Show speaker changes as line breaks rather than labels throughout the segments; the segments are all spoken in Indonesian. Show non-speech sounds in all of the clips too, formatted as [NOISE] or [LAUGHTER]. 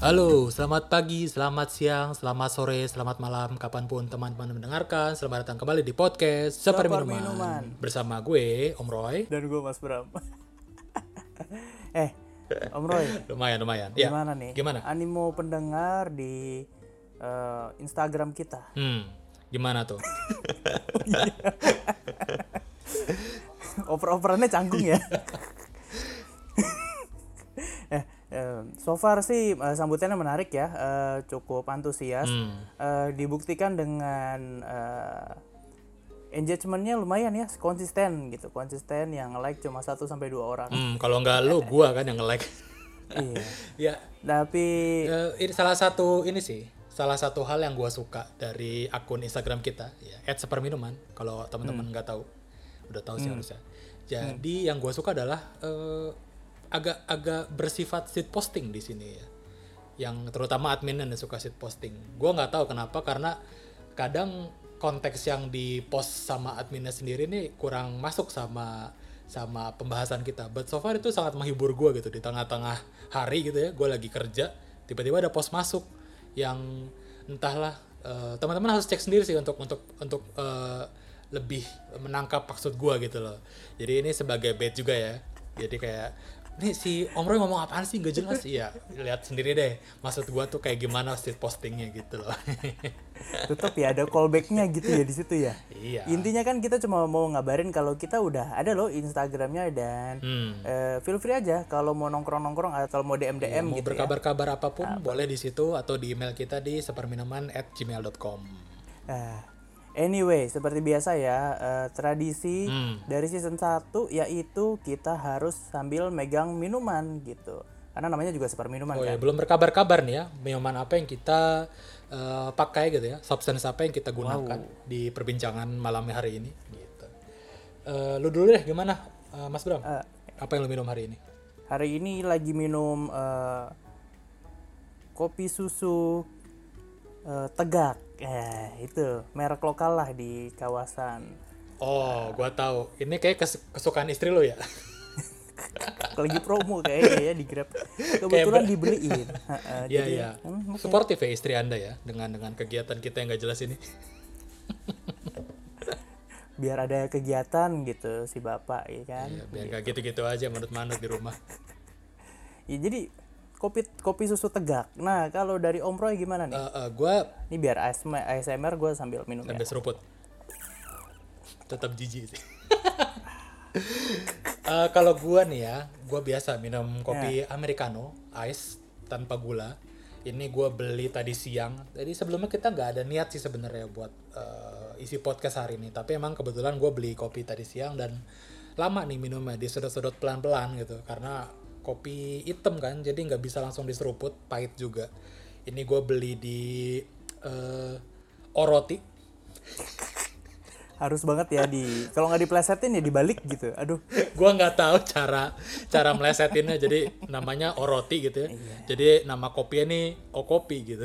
Halo, selamat pagi, selamat siang, selamat sore, selamat malam, kapan pun teman-teman mendengarkan. Selamat datang kembali di podcast Seper Minuman.
Minuman.
Bersama gue, Om Roy.
dan gue Mas Bram. [LAUGHS] eh, Om Roy, [LAUGHS]
Lumayan, lumayan. Ya,
gimana nih?
Gimana?
Animo pendengar di eh, Instagram kita.
Hmm, gimana tuh? [LAUGHS]
Oper-operannya canggung ya. So far sih eh, sambutannya menarik ya, eh, cukup antusias.
Hmm.
Eh, dibuktikan dengan eh, engagementnya lumayan ya, konsisten gitu, konsisten yang like cuma 1 sampai dua orang.
Hmm, kalau nggak lu, [LAUGHS] gua kan yang nge-like.
iya. [LAUGHS]
ya,
Tapi
eh, ini salah satu ini sih, salah satu hal yang gua suka dari akun Instagram kita, ya, @seperminuman. Kalau teman-teman nggak tahu, udah tahu sih harusnya. Jadi yang gua suka adalah eh, agak-agak bersifat seed posting di sini ya. Yang terutama admin yang suka seed posting. Gua nggak tahu kenapa karena kadang konteks yang di post sama adminnya sendiri nih kurang masuk sama sama pembahasan kita. But so far itu sangat menghibur gue gitu di tengah-tengah hari gitu ya. Gue lagi kerja, tiba-tiba ada post masuk yang entahlah eh, teman-teman harus cek sendiri sih untuk untuk untuk eh, lebih menangkap maksud gue gitu loh. Jadi ini sebagai bait juga ya. Jadi kayak nih si Om Roy ngomong apaan sih? Gak jelas. Iya lihat sendiri deh. Maksud gua tuh kayak gimana sih postingnya gitu loh. [LAUGHS]
Tetap ya ada callbacknya gitu ya di situ ya.
iya.
Intinya kan kita cuma mau ngabarin kalau kita udah ada loh Instagramnya dan
hmm.
eh, feel free aja kalau mau nongkrong-nongkrong atau mau DM DM
mau
gitu ya.
berkabar-kabar apa pun boleh di situ atau di email kita di seperminuman at gmail.com
anyway, seperti biasa ya, eh, tradisi
Hmm.
dari season 1 yaitu kita harus sambil megang minuman gitu. Karena namanya juga seper minuman
oh
kan.
ya belum berkabar-kabar nih ya minuman apa yang kita eh, pakai gitu ya substance apa yang kita gunakan di perbincangan malam hari ini gitu Eh, lu dulu deh gimana eh, Mas Bram
Eh,
apa yang lu minum hari ini
hari ini lagi minum eh, kopi susu eh, tegak. Eh, itu merek lokal lah di kawasan.
oh gua tahu ini kayak kes- kesukaan istri lo ya [LAUGHS]
Lagi promo kayaknya ya di Grab. Kebetulan dibeliin. [LAUGHS]
Iya
jadi,
iya.
hmm,
Suportif ya istri anda ya dengan dengan kegiatan kita yang gak jelas ini. [LAUGHS]
biar ada kegiatan gitu si bapak ya kan.
Ya, biar gak gitu-gitu aja manut-manut di rumah.
Ya, jadi kopi kopi susu tegak. Nah kalau dari Om Roy gimana nih?
Eh, eh, gua
Ini biar ASMR, ASMR gue sambil minum ya.
seruput. Tetap jijik sih. [LAUGHS] Eh, kalau gua nih ya, gua biasa minum kopi americano ice tanpa gula. Ini gua beli tadi siang. Jadi sebelumnya kita nggak ada niat sih sebenarnya buat eh, isi podcast hari ini. Tapi emang kebetulan gua beli kopi tadi siang dan lama nih minumnya disedot-sedot pelan-pelan gitu. Karena kopi hitam kan, jadi nggak bisa langsung diseruput, pahit juga. Ini gua beli di eh, Oroti. [LAUGHS]
Harus banget ya di kalau nggak diplesetin ya dibalik gitu. Aduh. [LAUGHS]
gua nggak tahu cara cara melesetinnya jadi namanya oroti gitu ya jadi nama kopinya nih okopi gitu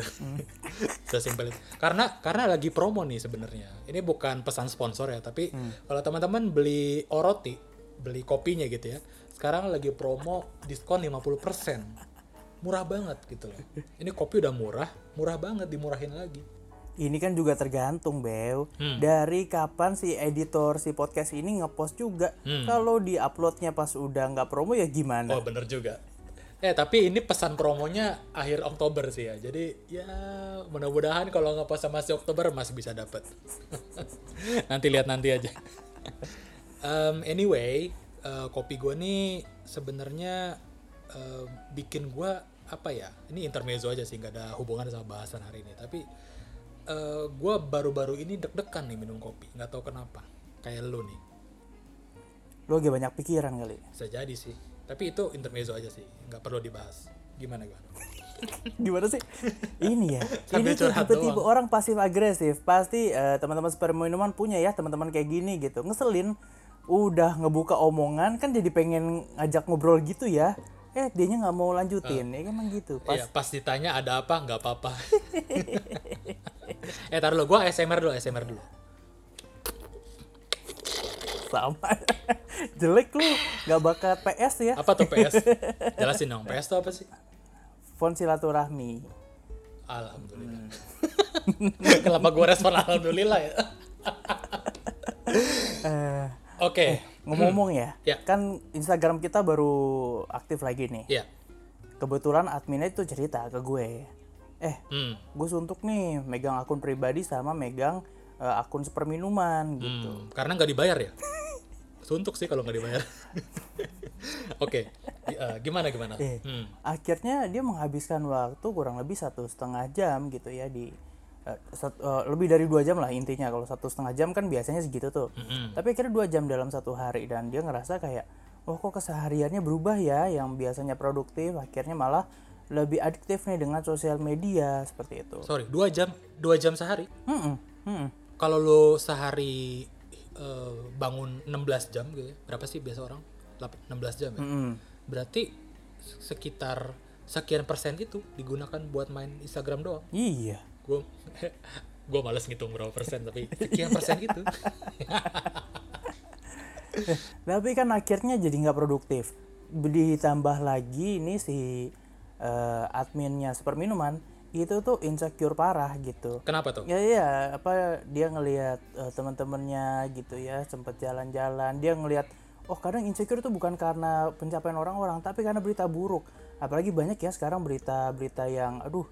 [LAUGHS] sesimpel itu karena karena lagi promo nih sebenarnya ini bukan pesan sponsor ya tapi kalau teman-teman beli oroti beli kopinya gitu ya sekarang lagi promo diskon 50% murah banget gitu loh ini kopi udah murah murah banget dimurahin lagi
Ini kan juga tergantung Bew
Hmm.
Dari kapan si editor si podcast ini ngepost juga
Hmm.
Kalau di uploadnya pas udah nggak promo ya gimana
Oh bener juga. Eh tapi ini pesan promonya akhir Oktober sih ya. Jadi ya mudah-mudahan kalau nggak pas sama si Oktober masih bisa dapat. [LAUGHS] nanti lihat nanti aja. Em, [LAUGHS] anyway, eh, kopi gue nih sebenarnya eh, bikin gue apa ya? Ini intermezzo aja sih, nggak ada hubungan sama bahasan hari ini. Tapi eh, gue baru-baru ini deg-degan nih minum kopi. Nggak tahu kenapa. Kayak lu nih.
Lo agak banyak pikiran kali
Bisa jadi sih. Tapi itu intermezzo aja sih, nggak perlu dibahas. Gimana gua? [LAUGHS]
Gimana sih? Ini ya. [LAUGHS] Ini tuh tipe-tipe orang pasif agresif. Pasti teman-teman super minuman punya ya teman-teman kayak gini gitu. Ngeselin. Udah ngebuka omongan kan jadi pengen ngajak ngobrol gitu ya. Eh dianya nggak mau lanjutin. Ya emang gitu. Pas
Iya, pas ditanya ada apa, nggak apa-apa. [LAUGHS] eh, taruh lo, gua ASMR dulu, ASMR dulu.
sama. [LAUGHS] Jelek lu. Nggak bakat PS ya.
Apa tuh PS? [LAUGHS] Jelasin dong, PS tuh apa sih?
telepon silaturahmi.
Alhamdulillah. Kenapa gue respon alhamdulillah ya?
Eh,
Oke.
ngomong-ngomong ya,
Ya.
kan Instagram kita baru aktif lagi nih.
Ya.
Kebetulan adminnya itu cerita ke gue, eh
Hmm.
gue suntuk nih megang akun pribadi sama megang eh, akun seperminuman gitu.
Hmm, karena nggak dibayar ya? [LAUGHS] Suntuk sih kalau nggak dibayar. [LAUGHS] Oke, Gi- eh, gimana gimana?
Eh.
Hmm.
Akhirnya dia menghabiskan waktu kurang lebih satu setengah jam gitu ya di eh, sat- eh, lebih dari dua jam lah intinya kalau satu setengah jam kan biasanya segitu tuh.
Mm-mm.
Tapi akhirnya dua jam dalam satu hari dan dia ngerasa kayak, oh kok kesehariannya berubah ya, yang biasanya produktif akhirnya malah lebih adiktif nih dengan sosial media seperti itu.
Sorry, dua jam, dua jam sehari.
Mm-mm, mm-mm.
Kalau lo sehari eh, bangun 16 jam gitu ya, berapa sih biasa orang? Lap- 16 jam ya.
Mm-mm.
Berarti sekitar sekian persen itu digunakan buat main Instagram doang.
Iya.
Gue [LAUGHS] gue males ngitung berapa persen tapi [LAUGHS] sekian persen gitu. [LAUGHS]
Tapi kan akhirnya jadi nggak produktif. Ditambah lagi ini si eh, adminnya seperminuman itu tuh insecure parah gitu.
Kenapa tuh?
Ya ya apa dia ngelihat eh, teman-temannya gitu ya sempet jalan-jalan dia ngelihat oh kadang insecure tuh bukan karena pencapaian orang-orang tapi karena berita buruk apalagi banyak ya sekarang berita-berita yang aduh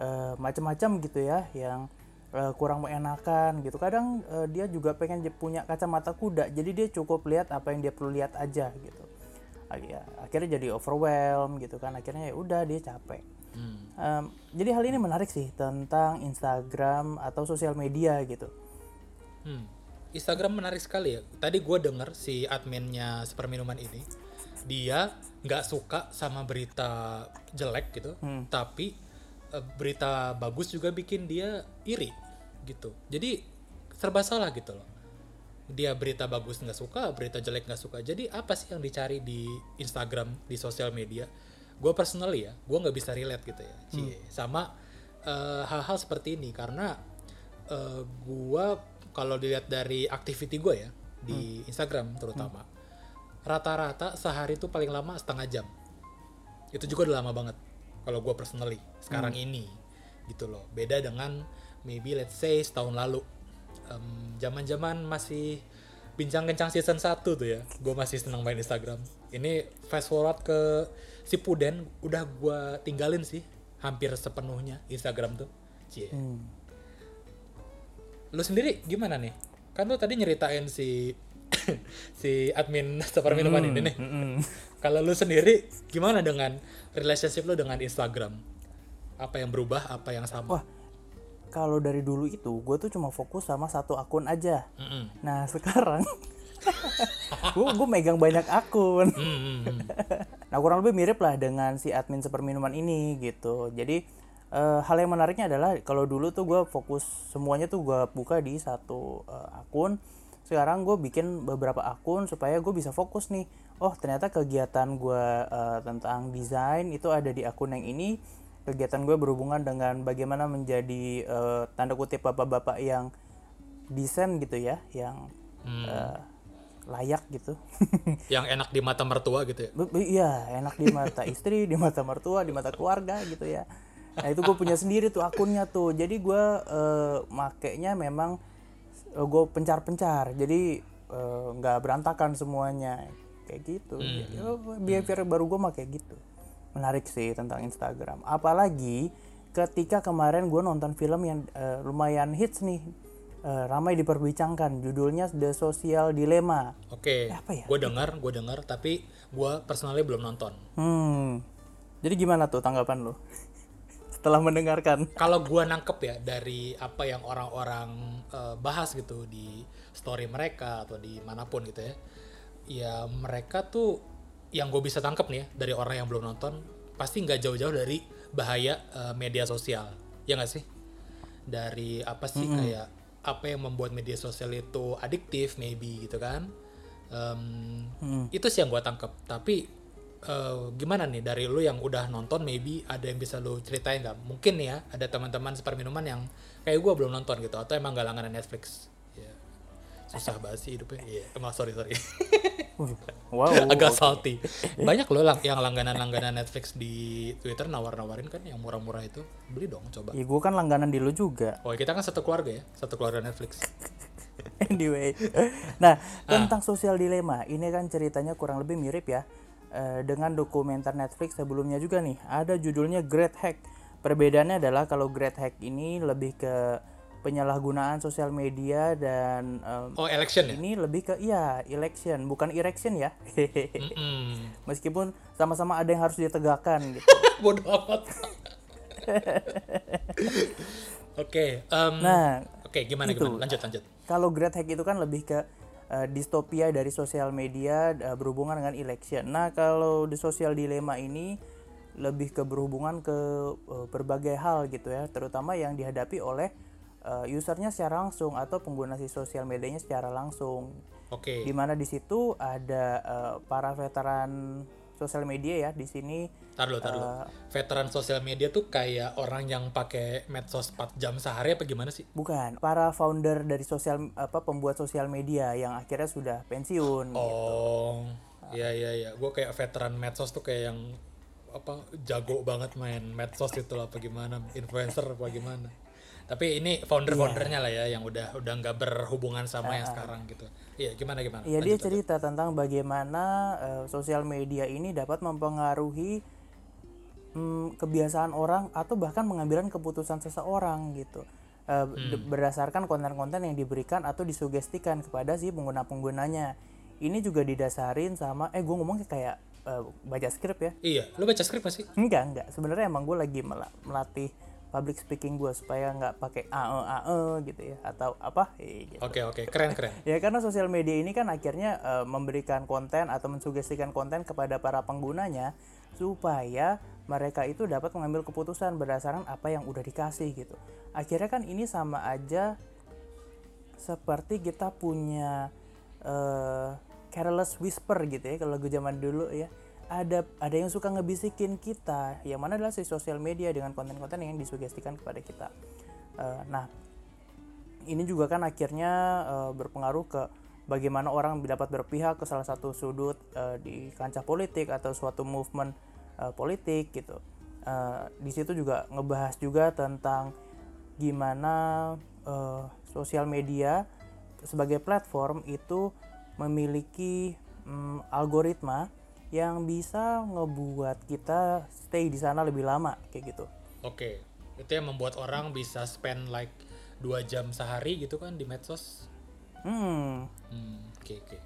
eh, macam-macam gitu ya yang eh, kurang mengenakan gitu kadang eh, dia juga pengen punya kacamata kuda jadi dia cukup lihat apa yang dia perlu lihat aja gitu ya, akhirnya jadi overwhelmed gitu kan akhirnya ya udah dia capek
Hmm.
Em, jadi hal ini menarik sih tentang Instagram atau sosial media gitu.
Hmm. Instagram menarik sekali ya. Tadi gue denger si adminnya seperminuman ini, dia nggak suka sama berita jelek gitu, tapi eh, berita bagus juga bikin dia iri gitu. Jadi serba salah gitu loh. Dia berita bagus nggak suka, berita jelek nggak suka. Jadi apa sih yang dicari di Instagram, di sosial media? Gue personally ya, gue nggak bisa relate gitu ya, Cie. sama eh, hal-hal seperti ini karena eh, gua kalau dilihat dari activity gue ya di Instagram terutama rata-rata sehari itu paling lama setengah jam itu juga udah lama banget kalau gue personally sekarang ini gitu loh. Beda dengan maybe let's say setahun lalu. Zaman-zaman masih bincang kencang season 1 tuh ya. Gue masih senang main Instagram. Ini fast forward ke si Puden udah gue tinggalin sih hampir sepenuhnya Instagram tuh. Cie.
Hmm.
lu sendiri gimana nih? Kan lu tadi nyeritain si [COUGHS] si admin seperminuman ini nih.
Mm-mm.
Kalau lu sendiri gimana dengan relationship lu dengan Instagram apa yang berubah apa yang sama
Wah, kalau dari dulu itu gue tuh cuma fokus sama satu akun aja.
Mm-mm.
Nah [LAUGHS] sekarang gue gue megang banyak akun.
Mm-mm.
Nah kurang lebih mirip lah dengan si admin seperminuman ini gitu. Jadi eh, hal yang menariknya adalah kalau dulu tuh gue fokus semuanya tuh gue buka di satu eh, akun. Sekarang gue bikin beberapa akun supaya gue bisa fokus nih. Oh ternyata kegiatan gue eh, tentang desain itu ada di akun yang ini. Kegiatan gue berhubungan dengan bagaimana menjadi eh, tanda kutip bapak-bapak yang desain gitu ya, yang eh, layak gitu. [LAUGHS]
yang enak di mata mertua gitu ya
Iya, enak di mata istri, di mata mertua, di mata keluarga gitu ya. Nah itu gue punya sendiri tuh akunnya tuh. Jadi gue eh, makainya memang gue pencar-pencar. Jadi eh, nggak berantakan semuanya kayak gitu. Jadi, oh, behavior baru gue mah kayak gitu. Menarik sih tentang Instagram. Apalagi ketika kemarin gue nonton film yang eh, lumayan hits nih, eh, ramai diperbincangkan. Judulnya The Social Dilemma.
oke
Apa ya?
gue dengar gue dengar tapi gue personally belum nonton
Hmm. Jadi gimana tuh tanggapan lu? [LAUGHS] Setelah mendengarkan.
kalau gua nangkep ya dari apa yang orang-orang eh, bahas gitu di story mereka atau di mana pun gitu ya ya mereka tuh yang gue bisa tangkep nih ya dari orang yang belum nonton pasti nggak jauh-jauh dari bahaya eh, media sosial. Ya nggak sih? Dari apa sih kayak apa yang membuat media sosial itu adiktif maybe gitu kan? Em, itu sih yang gue tangkep. Tapi eh, gimana nih dari lu yang udah nonton maybe ada yang bisa lu ceritain nggak? Mungkin nih ya ada teman-teman seperminuman yang kayak gue belum nonton gitu atau emang gak langganan Netflix? Ya susah [LAUGHS] banget sih hidupnya. Iya. Emang sorry sorry [LAUGHS]
Wow. [LAUGHS]
agak salty banyak loh yang langganan-langganan Netflix di Twitter nawar-nawarin kan yang murah-murah itu beli dong coba
Ya gue kan langganan di lu juga.
oh kita kan satu keluarga ya satu keluarga Netflix [LAUGHS]
anyway. Nah, tentang sosial dilema, ini kan ceritanya kurang lebih mirip ya eh, dengan dokumenter Netflix sebelumnya juga nih. Ada judulnya Great Hack. Perbedaannya adalah kalau Great Hack ini lebih ke penyalahgunaan sosial media dan em,
oh election ya
ini lebih ke iya election, bukan erection ya.
Mm-mm. [LAUGHS]
Meskipun sama-sama ada yang harus ditegakkan gitu. [LAUGHS]
bodoh amat [LAUGHS] oke em,
Nah,
oke gimana
itu.
gimana lanjut lanjut
kalau Great Hack itu kan lebih ke uh, distopia dari sosial media uh, berhubungan dengan election. Nah, kalau di sosial dilema ini lebih ke berhubungan ke uh, berbagai hal gitu ya, terutama yang dihadapi oleh uh, usernya secara langsung atau pengguna si sosial medianya secara langsung.
oke
Di mana di situ ada uh, para veteran sosial media ya di sini
tar dulu tar dulu
Eh.
veteran sosial media tuh kayak orang yang pakai medsos 4 jam sehari apa gimana sih
bukan para founder dari sosial apa pembuat sosial media yang akhirnya sudah pensiun.
Oh, iya iya iya. Gue kayak veteran medsos tuh kayak yang apa jago banget main medsos itu lah apa gimana, influencer apa gimana. Tapi ini founder-foundernya lah ya yang udah udah nggak berhubungan sama yang sekarang gitu. Iya, gimana gimana?
Iya dia cerita tentang bagaimana eh, sosial media ini dapat mempengaruhi mm, kebiasaan orang atau bahkan mengambil keputusan seseorang gitu Eh, d- berdasarkan konten-konten yang diberikan atau disugestikan kepada si pengguna-penggunanya. Ini juga didasarin sama eh gue ngomong kayak eh, baca skrip ya?
Iya, lu baca skrip sih?
Enggak enggak. Sebenarnya emang gue lagi mela- melatih public speaking gue supaya nggak pakai ae ae gitu ya atau apa eh, gitu.
Oke oke, keren keren. [LAUGHS]
Ya karena sosial media ini kan akhirnya eh, memberikan konten atau mensugestikan konten kepada para penggunanya supaya mereka itu dapat mengambil keputusan berdasarkan apa yang udah dikasih gitu. Akhirnya kan ini sama aja seperti kita punya eh careless whisper gitu ya kalau lagu zaman dulu ya. Ada ada yang suka ngebisikin kita, yang mana adalah si sosial media dengan konten-konten yang disugestikan kepada kita. Eh, nah, ini juga kan akhirnya eh, berpengaruh ke bagaimana orang dapat berpihak ke salah satu sudut eh, di kancah politik atau suatu movement eh, politik gitu. Eh, di situ juga ngebahas juga tentang gimana eh, sosial media sebagai platform itu memiliki mm, algoritma yang bisa ngebuat kita stay di sana lebih lama kayak gitu.
Oke, itu yang membuat orang bisa spend like dua jam sehari gitu kan di medsos.
Hmm,
Hmm, oke oke.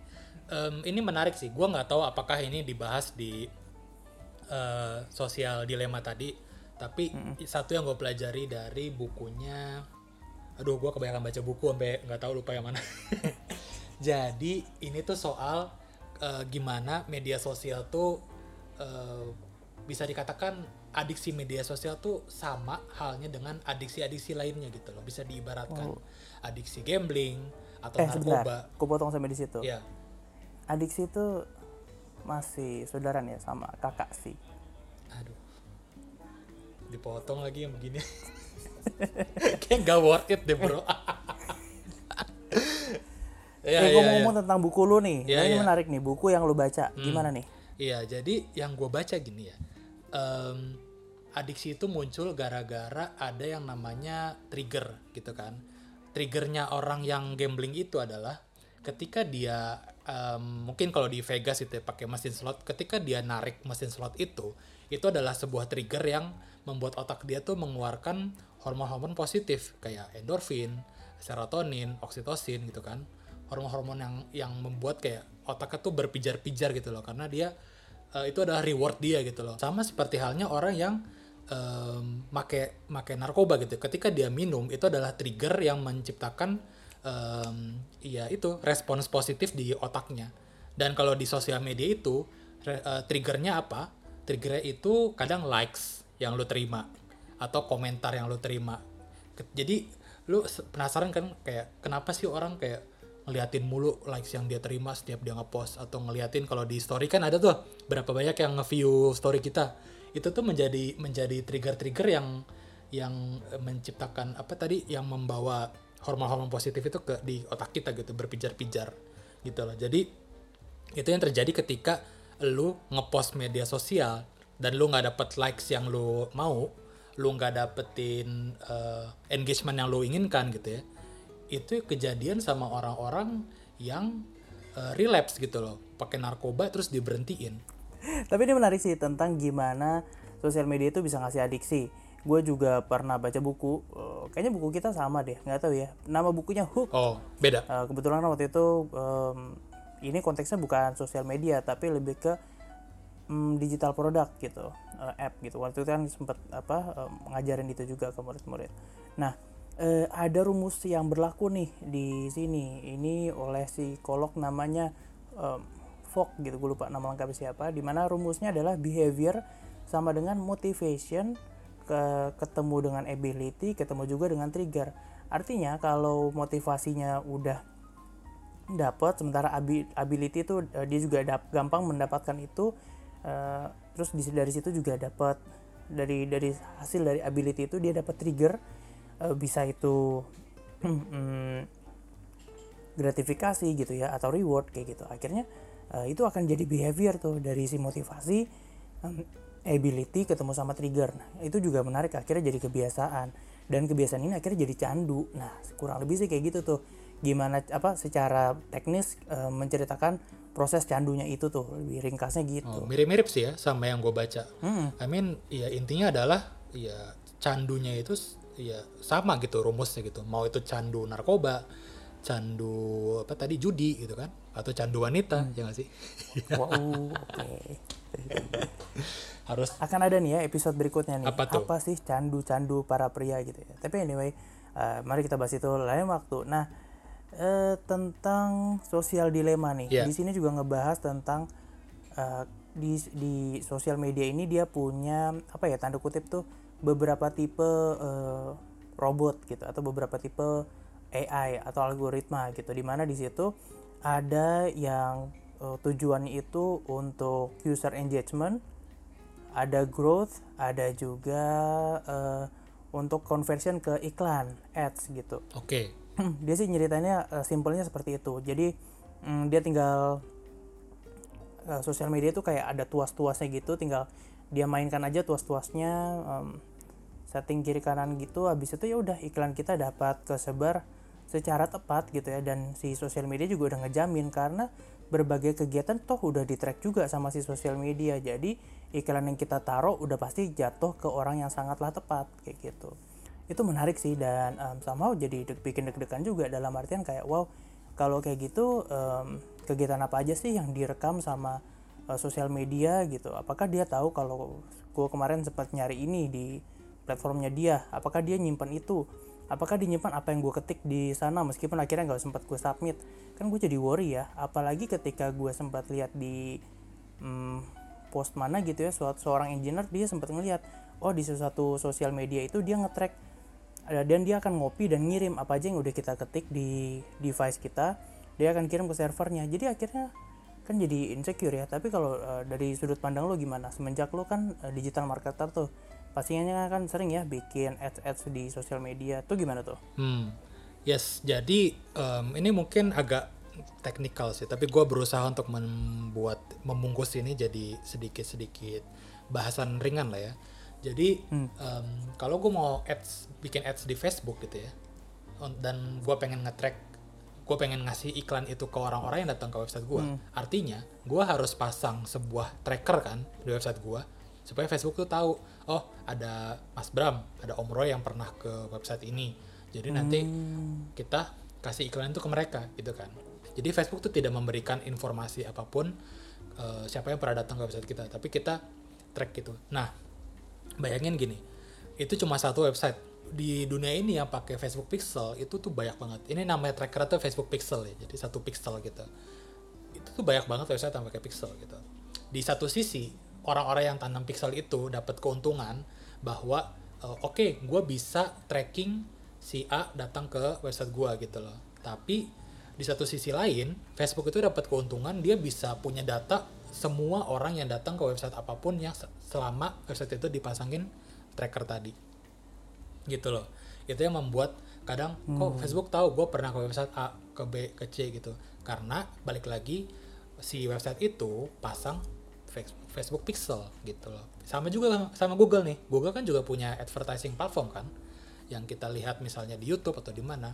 Em, ini menarik sih. Gua nggak tahu apakah ini dibahas di eh, sosial dilema tadi. Tapi satu yang gue pelajari dari bukunya, aduh gue kebanyakan baca buku sampai nggak tahu lupa yang mana. [LAUGHS] Jadi ini tuh soal eh, gimana media sosial tuh eh, bisa dikatakan adiksi media sosial tuh sama halnya dengan adiksi-adiksi lainnya gitu loh. Bisa diibaratkan adiksi gambling atau
eh
narkoba.
sebentar, aku potong sampai di situ.
Iya.
Adiksi itu masih saudaraan ya sama kakak sih.
Aduh. Dipotong lagi yang begini. [LAUGHS] Kayak gak worth it deh, Bro. [LAUGHS] Iya,
eh
iya,
ngomong-ngomong tentang buku lu nih,
Iya,
nah, ini
iya.
menarik nih buku yang lu baca. Gimana nih?
Iya, jadi yang gue baca gini ya. em, adiksi itu muncul gara-gara ada yang namanya trigger gitu kan. Triggernya orang yang gambling itu adalah ketika dia em, mungkin kalau di Vegas itu ya, pakai mesin slot, ketika dia narik mesin slot itu, itu adalah sebuah trigger yang membuat otak dia tuh mengeluarkan hormon-hormon positif kayak endorfin, serotonin, oksitosin gitu kan. Hormon-hormon yang yang membuat kayak otaknya tuh berpijar-pijar gitu loh karena dia eh, itu adalah reward dia gitu loh. Sama seperti halnya orang yang em, make make narkoba gitu. Ketika dia minum itu adalah trigger yang menciptakan em, ya itu respons positif di otaknya. Dan kalau di sosial media itu re- eh, triggernya apa? Triggernya itu kadang likes yang lu terima atau komentar yang lu terima. Jadi lu penasaran kan kayak kenapa sih orang kayak ngeliatin mulu likes yang dia terima setiap dia ngepost atau ngeliatin kalau di story. Kan ada tuh berapa banyak yang nge-view story kita. Itu tuh menjadi menjadi trigger-trigger yang yang menciptakan apa tadi yang membawa hormon-hormon positif itu ke di otak kita gitu berpijar-pijar gitu loh. Jadi itu yang terjadi ketika lu ngepost media sosial dan lu nggak dapet likes yang lu mau lu nggak dapetin uh, engagement yang lu inginkan gitu ya itu kejadian sama orang-orang yang uh, relapse gitu loh pakai narkoba terus diberhentiin
Tapi ini menarik sih tentang gimana sosial media itu bisa ngasih adiksi. Gue juga pernah baca buku, eh, kayaknya buku kita sama deh, nggak tahu ya. Nama bukunya Hook.
oh beda
Eh, kebetulan kan waktu itu em, ini konteksnya bukan sosial media, tapi lebih ke mm, digital product gitu, eh, app gitu. Waktu itu kan sempat apa em, ngajarin itu juga ke murid-murid. Nah, eh, ada rumus yang berlaku nih di sini. Ini oleh psikolog namanya em, Fogg gitu, gue lupa nama lengkapnya siapa. Di mana rumusnya adalah behavior sama dengan motivation ke ketemu dengan ability, ketemu juga dengan trigger. Artinya kalau motivasinya udah dapat sementara abi- ability itu eh, dia juga dap- gampang mendapatkan itu eh, terus dari situ juga dapat dari dari hasil dari ability itu dia dapat trigger eh, bisa itu mm, gratifikasi gitu ya atau reward kayak gitu. Akhirnya eh, itu akan jadi behavior tuh dari si motivasi em, ability ketemu sama trigger. Nah, itu juga menarik akhirnya jadi kebiasaan. Dan kebiasaan ini akhirnya jadi candu. Nah kurang lebih sih kayak gitu tuh. Gimana apa secara teknis eh, menceritakan proses candunya itu tuh lebih ringkasnya gitu.
Oh, mirip-mirip sih ya sama yang gue baca.
Hmm.
I mean, ya intinya adalah ya candunya itu ya sama gitu rumusnya gitu. Mau itu candu narkoba, candu apa tadi judi gitu kan, atau candu wanita,
Hmm.
ya nggak sih? [LAUGHS]
wow oke
Harus
akan ada nih ya episode berikutnya nih
Apa tuh?
sih candu-candu para pria gitu ya tapi anyway eh, mari kita bahas itu lain waktu nah eh, tentang sosial dilema nih
Iya.
di sini juga ngebahas tentang eh, di di sosial media ini dia punya apa ya tanda kutip tuh beberapa tipe eh, robot gitu atau beberapa tipe AI atau algoritma gitu di mana di situ ada yang eh, tujuannya itu untuk user engagement ada growth, ada juga eh, untuk conversion ke iklan, ads gitu. [CLEARS THROAT]
oke.
dia sih nyeritannya eh, simpelnya seperti itu. Jadi mm, dia tinggal eh, sosial media itu kayak ada tuas-tuasnya gitu, tinggal dia mainkan aja tuas-tuasnya, em, setting kiri kanan gitu. Habis itu ya udah iklan kita dapat kesebar secara tepat gitu ya dan si sosial media juga udah ngejamin karena berbagai kegiatan toh udah di track juga sama si sosial media jadi iklan yang kita taruh udah pasti jatuh ke orang yang sangatlah tepat kayak gitu itu menarik sih dan um, somehow jadi deg- bikin deg-degan juga dalam artian kayak wow kalau kayak gitu em, kegiatan apa aja sih yang direkam sama uh, sosial media gitu. Apakah dia tahu kalau gue kemarin sempat nyari ini di platformnya dia? Apakah dia nyimpan itu? Apakah dinyimpan apa yang gue ketik di sana meskipun akhirnya nggak sempat gue submit? Kan gue jadi worry ya apalagi ketika gue sempat lihat di hmm, post mana gitu ya suatu seorang engineer dia sempat ngelihat oh di sesuatu sosial media itu dia nge-track ada dan dia akan ngopi dan ngirim apa aja yang udah kita ketik di device kita dia akan kirim ke servernya. Jadi akhirnya kan jadi insecure ya. Tapi kalau eh, dari sudut pandang lo gimana? Semenjak lo kan eh, digital marketer tuh pastinya kan sering ya bikin ads ads di sosial media. Tuh gimana tuh?
Hmm. Yes, jadi em, ini mungkin agak teknikal sih, tapi gue berusaha untuk membuat membungkus ini jadi sedikit-sedikit bahasan ringan lah ya. Jadi em, kalau gue mau ads, bikin ads di Facebook gitu ya, dan gue pengen nge-track, gue pengen ngasih iklan itu ke orang-orang yang datang ke website gue. Artinya, gue harus pasang sebuah tracker kan di website gue, supaya Facebook tuh tahu, oh ada Mas Bram, ada Om Roy yang pernah ke website ini. Jadi nanti kita kasih iklan itu ke mereka gitu kan. Jadi Facebook tuh tidak memberikan informasi apa pun eh, siapa yang pernah datang ke website kita, tapi kita track gitu. Nah, bayangin gini, itu cuma satu website di dunia ini yang pakai Facebook Pixel itu tuh banyak banget. Ini namanya tracker tuh Facebook Pixel ya, jadi satu pixel gitu. Itu tuh banyak banget website yang pakai pixel gitu. Di satu sisi orang-orang yang tanam pixel itu dapat keuntungan bahwa eh, oke, gue bisa tracking si A datang ke website gue gitu loh. Tapi di satu sisi lain, Facebook itu dapat keuntungan dia bisa punya data semua orang yang datang ke website apa pun yang se- selama website itu dipasangin tracker tadi gitu loh. Itu yang membuat kadang kok Facebook tahu gue pernah ke website A ke B ke C gitu. Karena balik lagi si website itu pasang Face- Facebook Pixel gitu loh. Sama juga sama Google nih. Google kan juga punya advertising platform kan yang kita lihat misalnya di YouTube atau di mana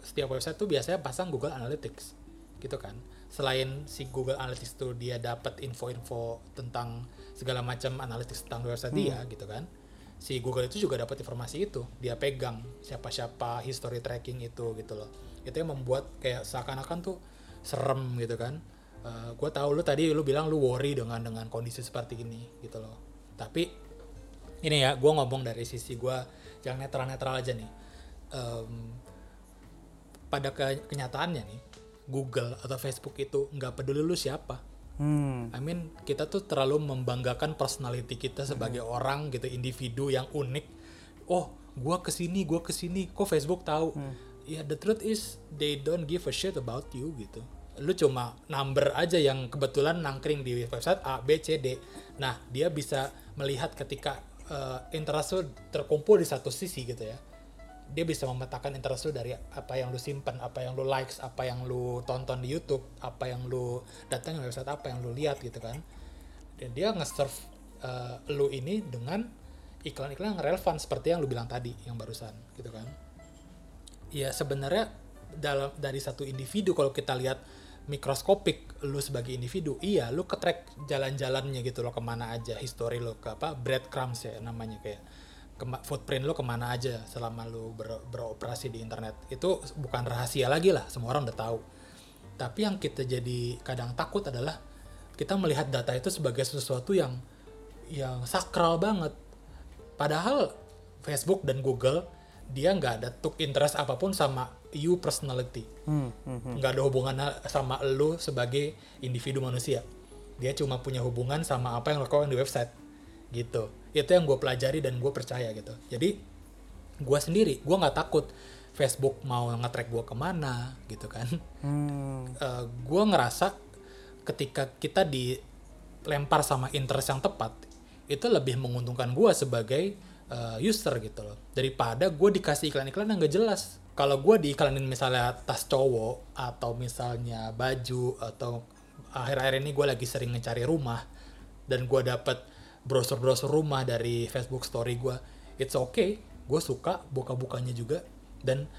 setiap website tuh biasanya pasang Google Analytics gitu kan. Selain si Google Analytics tuh dia dapat info-info tentang segala macam analytics tentang website dia gitu kan si Google itu juga dapat informasi itu. Dia pegang siapa-siapa history tracking itu gitu loh. Itu yang membuat kayak seakan-akan tuh serem gitu kan. Gue tahu lu tadi lu bilang lu worry dengan dengan kondisi seperti ini gitu loh. Tapi ini ya gue ngomong dari sisi gue yang netral-netral aja nih. Em, pada ke- kenyataannya nih Google atau Facebook itu nggak peduli lu siapa
Hmm.
I mean kita tuh terlalu membanggakan personality kita sebagai orang gitu individu yang unik. Oh, gua ke sini, gua ke sini. Kok Facebook tahu? Ya the truth is they don't give a shit about you gitu. Lu cuma number aja yang kebetulan nangkring di website A, B, C, D. Nah dia bisa melihat ketika eh, interest terkumpul di satu sisi gitu ya dia bisa memetakan interest lu dari apa yang lu simpan, apa yang lu likes, apa yang lu tonton di YouTube, apa yang lu datang ke website apa yang lu lihat gitu kan. Dan dia nge-serve uh, lu ini dengan iklan-iklan yang relevan seperti yang lu bilang tadi yang barusan gitu kan. Ya sebenarnya dalam dari satu individu kalau kita lihat mikroskopik lu sebagai individu iya lu ke track jalan-jalannya gitu loh ke mana aja history lo ke apa breadcrumbs ya namanya kayak kema- footprint lo ke mana aja selama lo ber- beroperasi di internet. Itu bukan rahasia lagi lah semua orang udah tahu. Tapi yang kita jadi kadang takut adalah kita melihat data itu sebagai sesuatu yang yang sakral banget. Padahal Facebook dan Google dia nggak ada tuk interest apa pun sama you personality.
Hmm, hmm, hmm.
nggak ada hubungannya sama lo sebagai individu manusia. Dia cuma punya hubungan sama apa yang lo lakukan di website gitu. Itu yang gue pelajari dan gue percaya gitu. Jadi gue sendiri gue nggak takut Facebook mau nge-track gue ke mana gitu kan.
Hmm. [LAUGHS]
gue ngerasa ketika kita dilempar sama interest yang tepat itu lebih menguntungkan gue sebagai uh, user gitu loh. Daripada gue dikasih iklan-iklan yang gak jelas. Kalau gue diiklanin misalnya tas cowok atau misalnya baju atau akhir-akhir ini gue lagi sering mencari rumah dan gue dapet brosur-brosur rumah dari Facebook story gue it's okay gue suka buka-bukanya juga. Dan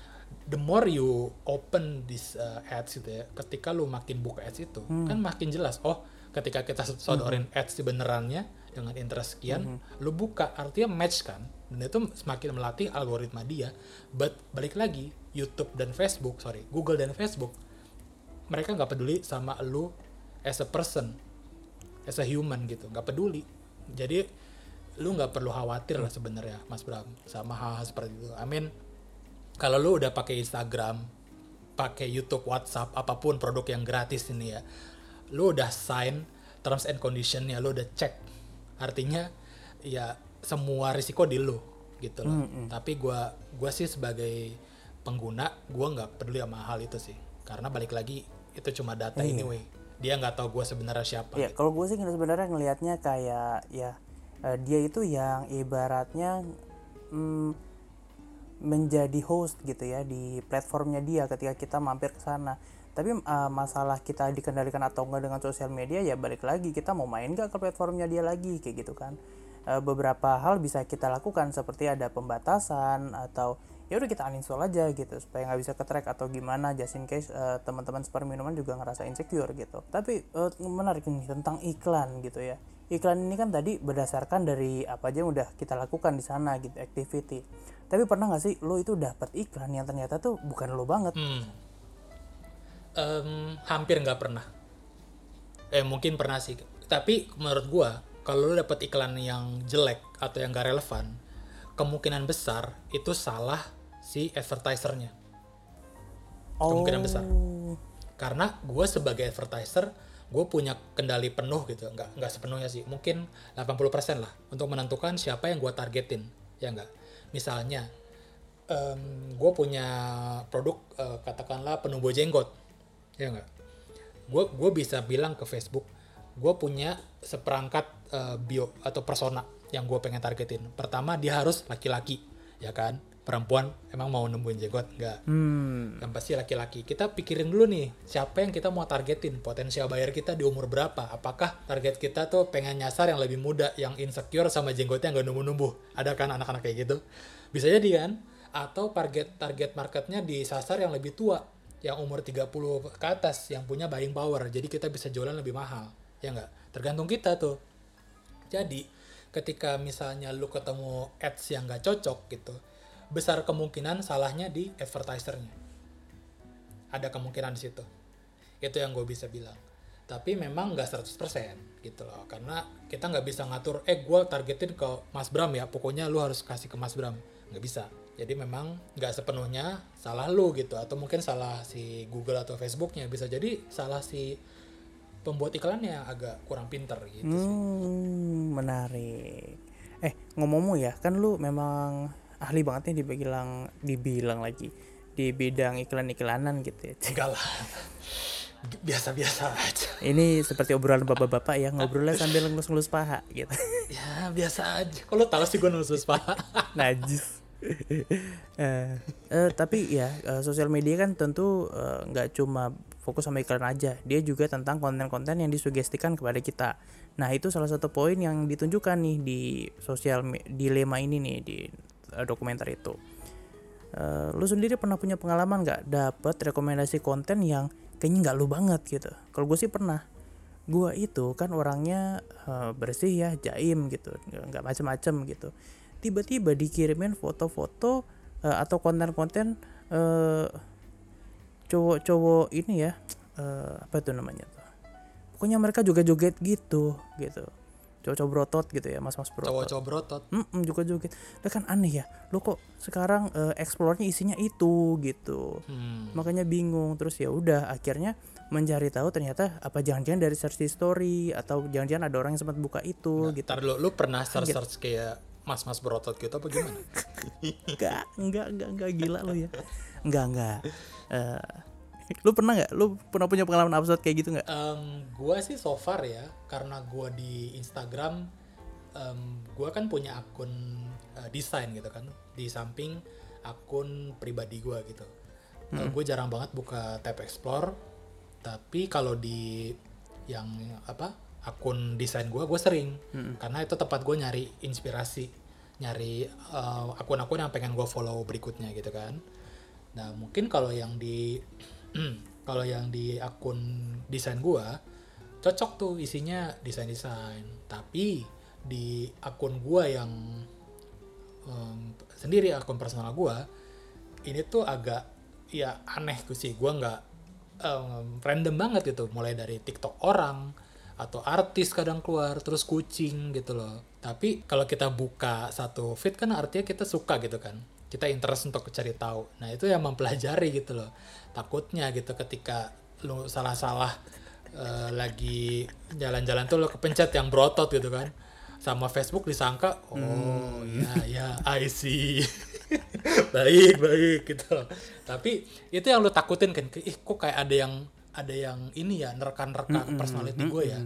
the more you open this uh, ads gitu ya ketika lu makin buka ads itu kan makin jelas oh ketika kita sodorin ads di benerannya dengan interest sekian lu buka artinya match kan? Dan itu semakin melatih algoritma dia. But balik lagi YouTube dan Facebook sorry Google dan Facebook mereka nggak peduli sama lu as a person as a human gitu nggak peduli jadi lu nggak perlu khawatir lah sebenarnya Mas Bram sama hal-hal seperti itu. I mean kalau lu udah pakai Instagram pakai YouTube WhatsApp apa pun produk yang gratis ini ya lu udah sign terms and conditionnya lu udah cek. Artinya ya semua risiko di lu gitu loh. Tapi gua gua sih sebagai pengguna gua nggak peduli sama hal itu sih. Karena balik lagi itu cuma data anyway dia nggak tahu gua sebenarnya siapa
Ya, kalau gue sih sebenarnya ngelihatnya kayak ya eh, dia itu yang ibaratnya mm, menjadi host gitu ya di platformnya dia ketika kita mampir ke sana. Tapi eh, masalah kita dikendalikan atau enggak dengan sosial media ya balik lagi kita mau main nggak ke platformnya dia lagi kayak gitu kan. Eh, beberapa hal bisa kita lakukan seperti ada pembatasan atau ya udah kita uninstall aja gitu supaya nggak bisa ke atau gimana just in case eh, teman-teman super minuman juga ngerasa insecure gitu tapi eh, menarik nih tentang iklan gitu ya iklan ini kan tadi berdasarkan dari apa aja yang udah kita lakukan di sana gitu activity tapi pernah nggak sih lo itu dapat iklan yang ternyata tuh bukan lo banget
Hmm. Em, hampir nggak pernah. Eh mungkin pernah sih. Tapi menurut gua kalau lu dapet iklan yang jelek atau yang gak relevan, kemungkinan besar itu salah si advertisernya. Kemungkinan besar.
Oh.
Karena gue sebagai advertiser, gue punya kendali penuh gitu. Nggak, nggak sepenuhnya sih. Mungkin 80% lah. Untuk menentukan siapa yang gue targetin. Ya nggak? Misalnya, gue punya produk eh, katakanlah penumbuh jenggot. Ya nggak? Gue gue bisa bilang ke Facebook, gue punya seperangkat eh, bio atau persona yang gue pengen targetin. Pertama, dia harus laki-laki. Ya kan? Perempuan emang mau nemuin jenggot? Enggak
Hmm.
yang pasti laki-laki. Kita pikirin dulu nih siapa yang kita mau targetin? Potensial bayar kita di umur berapa? Apakah target kita tuh pengen nyasar yang lebih muda yang insecure sama jenggotnya nggak numbuh-numbuh? Ada kan anak-anak kayak gitu? Bisa jadi kan? Atau target target marketnya disasar yang lebih tua yang umur 30 ke atas yang punya buying power. Jadi kita bisa jualan lebih mahal. Ya nggak? Tergantung kita tuh. Jadi ketika misalnya lu ketemu ads yang nggak cocok gitu besar kemungkinan salahnya di advertisernya. Ada kemungkinan di situ. Itu yang gue bisa bilang. Tapi memang nggak 100% gitu loh. Karena kita nggak bisa ngatur eh gue targetin ke Mas Bram ya pokoknya lu harus kasih ke Mas Bram. Nggak bisa. Jadi memang nggak sepenuhnya salah lu gitu. Atau mungkin salah si Google atau Facebooknya. Bisa jadi salah si pembuat iklannya agak kurang pinter gitu.
Hmm, menarik. Eh, ngomong-ngomong ya, kan lu memang ahli banget nih dibilang dibilang lagi di bidang iklan-iklanan gitu ya.
enggak lah biasa-biasa aja
Ini seperti obrolan bapak-bapak ya, ngobrolnya sambil ngelus-ngelus paha gitu.
ya biasa aja kalau tahu sih gue nulis pak
Najis. eh, eh, tapi ya eh, sosial media kan tentu eh, nggak cuma fokus sama iklan aja, dia juga tentang konten-konten yang disugestikan kepada kita. Nah itu salah satu poin yang ditunjukkan nih di sosial dilema ini nih di eh, dokumenter itu. Eh, lu sendiri pernah punya pengalaman nggak dapet rekomendasi konten yang kayaknya nggak lu banget gitu? Kalau gue sih pernah. Gua itu kan orangnya eh, bersih ya, jaim gitu, nggak macem-macem gitu. Tiba-tiba dikirimin foto-foto eh, atau konten-konten eh, cowok-cowok ini ya, eh, apa itu namanya tuh? Pokoknya mereka juga joget gitu, gitu. Cowok-cowok brotot gitu ya, mas-mas brotot.
cowok-cowok berotot
Mm juga joget. Lah kan aneh ya. Lo kok sekarang eh, explore-nya isinya itu gitu.
hmm.
Makanya bingung. Terus ya udah akhirnya mencari tahu ternyata apa jangan-jangan dari search history atau jangan-jangan ada orang yang sempat buka itu gitu.
Ntar dulu, lu pernah search search kayak mas-mas berotot gitu apa gimana? [LAUGHS]
Enggak, enggak, enggak, enggak gila lo ya. Enggak, enggak. Eh, lu pernah nggak? Lu pernah punya pengalaman absurd kayak gitu nggak?
Em, gua sih so far ya, karena gua di Instagram, em, gua kan punya akun eh, desain gitu kan, di samping akun pribadi gua gitu. gue jarang banget buka tab explore, tapi kalau di yang apa akun desain gua, gue sering, karena itu tempat gue nyari inspirasi, nyari eh, akun-akun yang pengen gue follow berikutnya gitu kan. Nah mungkin kalau yang di kalau yang di akun desain gua cocok tuh isinya desain-desain. Tapi di akun gua yang em, sendiri akun personal gua ini tuh agak ya aneh sih. Gua nggak em, random banget gitu. Mulai dari TikTok orang atau artis kadang keluar terus kucing gitu loh. Tapi kalau kita buka satu feed kan artinya kita suka gitu kan. Kita interest untuk cari tahu. Nah, itu yang mempelajari gitu loh. Takutnya gitu ketika lu salah-salah eh, lagi jalan-jalan tuh lo kepencet yang berotot gitu kan. Sama Facebook disangka, oh ya ya I see. [LAUGHS] baik, baik gitu loh. Tapi itu yang lu takutin kan, ih kok kayak ada yang ada yang ini ya nerka-nerka personality gue ya.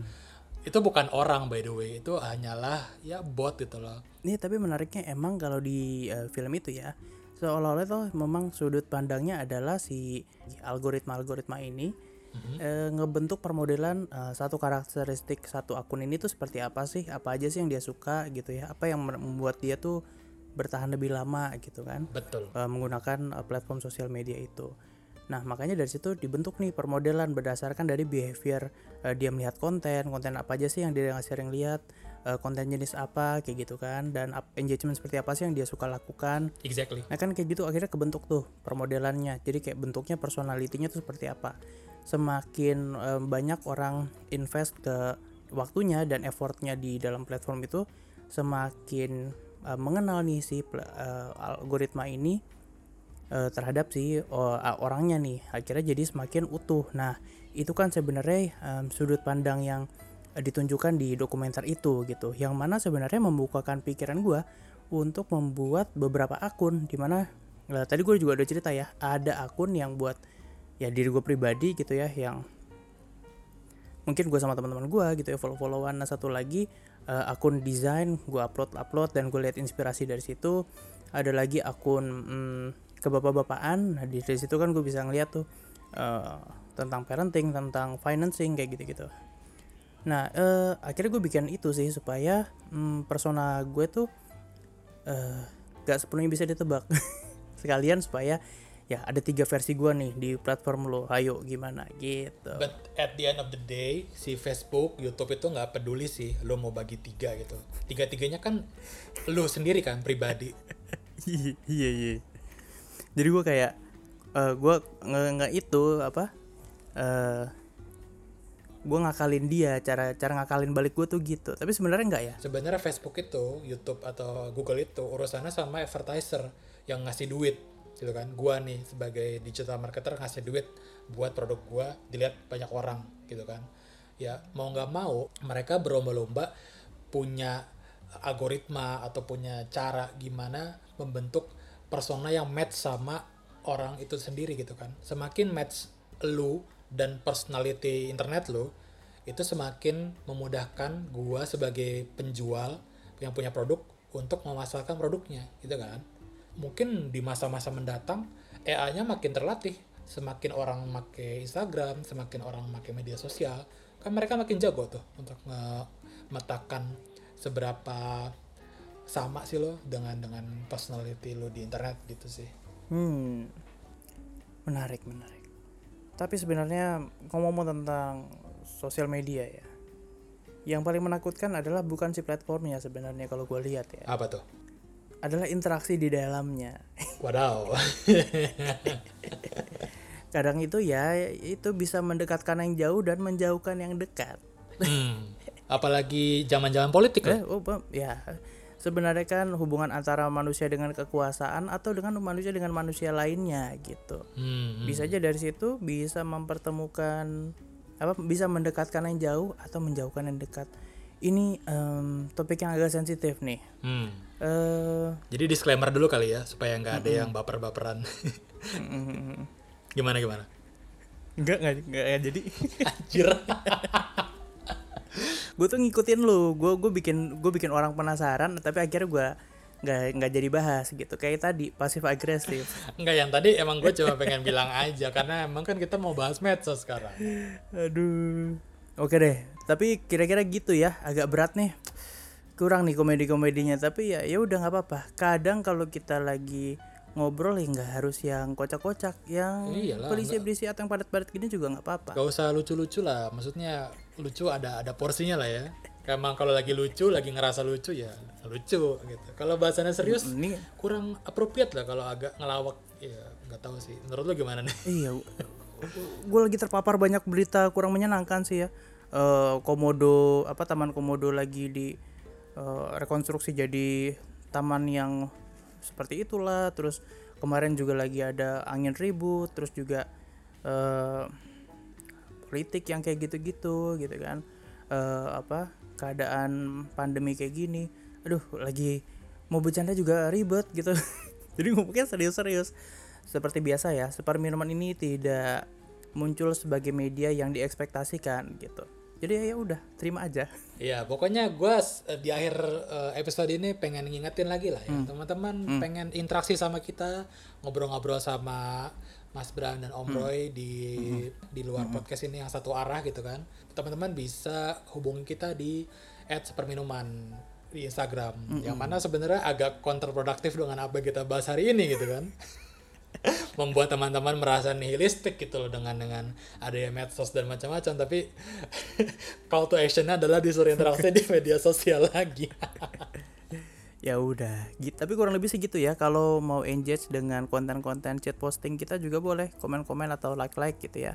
Itu bukan orang by the way, itu hanyalah ya bot gitu loh.
Ini tapi menariknya emang kalau di eh, film itu ya seolah-olah tuh memang sudut pandangnya adalah si algoritma-algoritma ini eh, ngebentuk permodelan eh, satu karakteristik satu akun ini tuh seperti apa sih, apa aja sih yang dia suka gitu ya, apa yang membuat dia tuh bertahan lebih lama gitu kan
Betul.
eh, menggunakan eh, platform sosial media itu. Nah, makanya dari situ dibentuk nih permodelan berdasarkan dari behavior eh, dia melihat konten, konten apa aja sih yang dia sering lihat, eh, konten jenis apa kayak gitu kan dan up- engagement seperti apa sih yang dia suka lakukan.
Exactly.
Nah, kan kayak gitu akhirnya kebentuk tuh permodelannya. Jadi kayak bentuknya personalitinya tuh seperti apa. Semakin eh, banyak orang invest ke waktunya dan effortnya di dalam platform itu, semakin eh, mengenal nih si eh, algoritma ini eh, terhadap si oh, orangnya nih. Akhirnya jadi semakin utuh. Nah itu kan sebenarnya em, sudut pandang yang eh, ditunjukkan di dokumenter itu gitu. Yang mana sebenarnya membukakan pikiran gua untuk membuat beberapa akun di mana eh, tadi gue juga udah cerita ya ada akun yang buat ya diri gue pribadi gitu ya yang mungkin gue sama teman-teman gue gitu ya follow followan nah satu lagi eh, akun desain gue upload upload dan gue lihat inspirasi dari situ. Ada lagi akun hmm, kebapak-bapakan nah di situ kan gue bisa ngeliat tuh eh, tentang parenting tentang financing kayak gitu-gitu nah eh, akhirnya gue bikin itu sih supaya hmm, persona gue tuh eh, gak sepenuhnya bisa ditebak [LAUGHS] sekalian supaya ya ada tiga versi gue nih di platform lo ayo gimana gitu
But at the end of the day, si Facebook, YouTube itu nggak peduli sih lo mau bagi tiga gitu. Tiga-tiganya kan lo sendiri kan pribadi. [LAUGHS]
iya iya iya. Jadi gue kayak eh gue nge nggak itu apa eh gue ngakalin dia cara cara ngakalin balik gue tuh gitu tapi sebenarnya enggak ya
Sebenarnya Facebook itu, YouTube atau Google itu urusannya sama advertiser yang ngasih duit gitu kan. Gua nih sebagai digital marketer ngasih duit buat produk gua dilihat banyak orang gitu kan. Ya mau nggak mau mereka berlomba-lomba punya algoritma atau punya cara gimana membentuk persona yang match sama orang itu sendiri gitu kan. Semakin match lu dan personality internet lu itu semakin memudahkan gua sebagai penjual yang punya produk untuk memasarkan produknya gitu kan mungkin di masa-masa mendatang AI-nya makin terlatih semakin orang make Instagram semakin orang make media sosial kan mereka makin jago tuh untuk memetakan seberapa sama sih lo dengan dengan personality lo di internet gitu sih.
Hmm. Menarik menarik. Tapi sebenarnya ngomong tentang sosial media ya yang paling menakutkan adalah bukan si platformnya sebenarnya kalau gue lihat ya.
Apa tuh?
Adalah interaksi di dalamnya.
Wadaw [LAUGHS]
kadang itu ya itu bisa mendekatkan yang jauh dan menjauhkan yang dekat.
Hmm. apalagi zaman-zaman politik
Eh, oh, Bang, ya sebenarnya kan hubungan antara manusia dengan kekuasaan atau dengan manusia dengan manusia lainnya gitu
Hmm, hmm.
bisa aja dari situ bisa mempertemukan apa bisa mendekatkan yang jauh atau menjauhkan yang dekat ini em, topik yang agak sensitif nih
Hmm.
eh
Jadi disclaimer dulu kali ya supaya nggak ada yang baper-baperan. [LAUGHS] gimana gimana?
enggak enggak, enggak ya, jadi [LAUGHS]
Anjir. [LAUGHS]
gue tuh ngikutin lu gue gue bikin gue bikin orang penasaran tapi akhirnya gue nggak nggak jadi bahas gitu kayak tadi pasif agresif [LAUGHS]
Enggak yang tadi emang gue cuma pengen bilang aja karena emang kan kita mau bahas medsos sekarang.
Aduh. Oke deh, tapi kira-kira gitu ya, agak berat nih. Kurang nih komedi-komedinya, tapi ya ya udah nggak apa-apa. Kadang kalau kita lagi ngobrol ya nggak harus yang kocak-kocak, yang
Iyalah,
berisi-berisi atau yang padat-padat gini juga nggak apa-apa.
Gak usah lucu-lucu lah, maksudnya lucu ada ada porsinya lah ya. Emang kalau lagi lucu, lagi ngerasa lucu ya lucu gitu. Kalau bahasannya serius
Ini
kurang appropriate lah kalau agak ngelawak ya nggak tahu sih. Menurut lo gimana nih?
iya, gue lagi terpapar banyak berita kurang menyenangkan sih ya. Eh, komodo apa taman komodo lagi di eh, rekonstruksi jadi taman yang seperti itulah terus kemarin juga lagi ada angin ribut terus juga eh, politik yang kayak gitu-gitu gitu kan. Eh, apa keadaan pandemi kayak gini aduh lagi mau bercanda juga ribet gitu. [LAUGHS] Jadi ngomongnya serius-serius. Seperti biasa ya seperminuman ini tidak muncul sebagai media yang diekspektasikan gitu. Jadi ya udah terima aja. [LAUGHS]
Ya pokoknya gue di akhir eh, episode ini pengen ngingetin lagi lah ya. Teman-teman pengen interaksi sama kita ngobrol-ngobrol sama Mas Bram dan Om Roy di di luar podcast ini yang satu arah gitu kan. Teman-teman bisa hubungi kita di @seperminuman di Instagram yang mana sebenarnya agak kontraproduktif dengan apa yang kita bahas hari ini gitu kan. [LAUGHS] Membuat teman-teman merasa nihilistik gitu loh dengan dengan adanya medsos dan macam-macam tapi [LAUGHS] call to actionnya adalah disuruh interaksi di media sosial lagi [LAUGHS]
ya udah gitu tapi kurang lebih segitu ya. Kalau mau engage dengan konten-konten chat posting kita juga boleh komen-komen atau like-like gitu ya.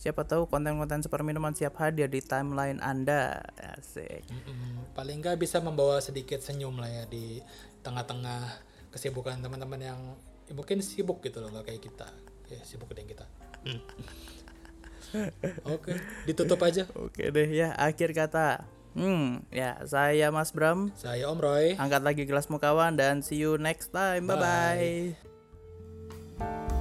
Siapa tahu konten-konten seperminuman siap hadir di timeline anda. Asik.
Mm-mm. paling nggak bisa membawa sedikit senyum lah ya di tengah-tengah kesibukan teman-teman yang ya mungkin sibuk gitu loh kayak kita. Ya sibuk dengan kita. Mm. oke ditutup aja.
Oke deh ya akhir kata Hmm, ya saya Mas Bram.
Saya Om Roy.
Angkat lagi gelasmu kawan dan see you next time. Bye bye.
bye.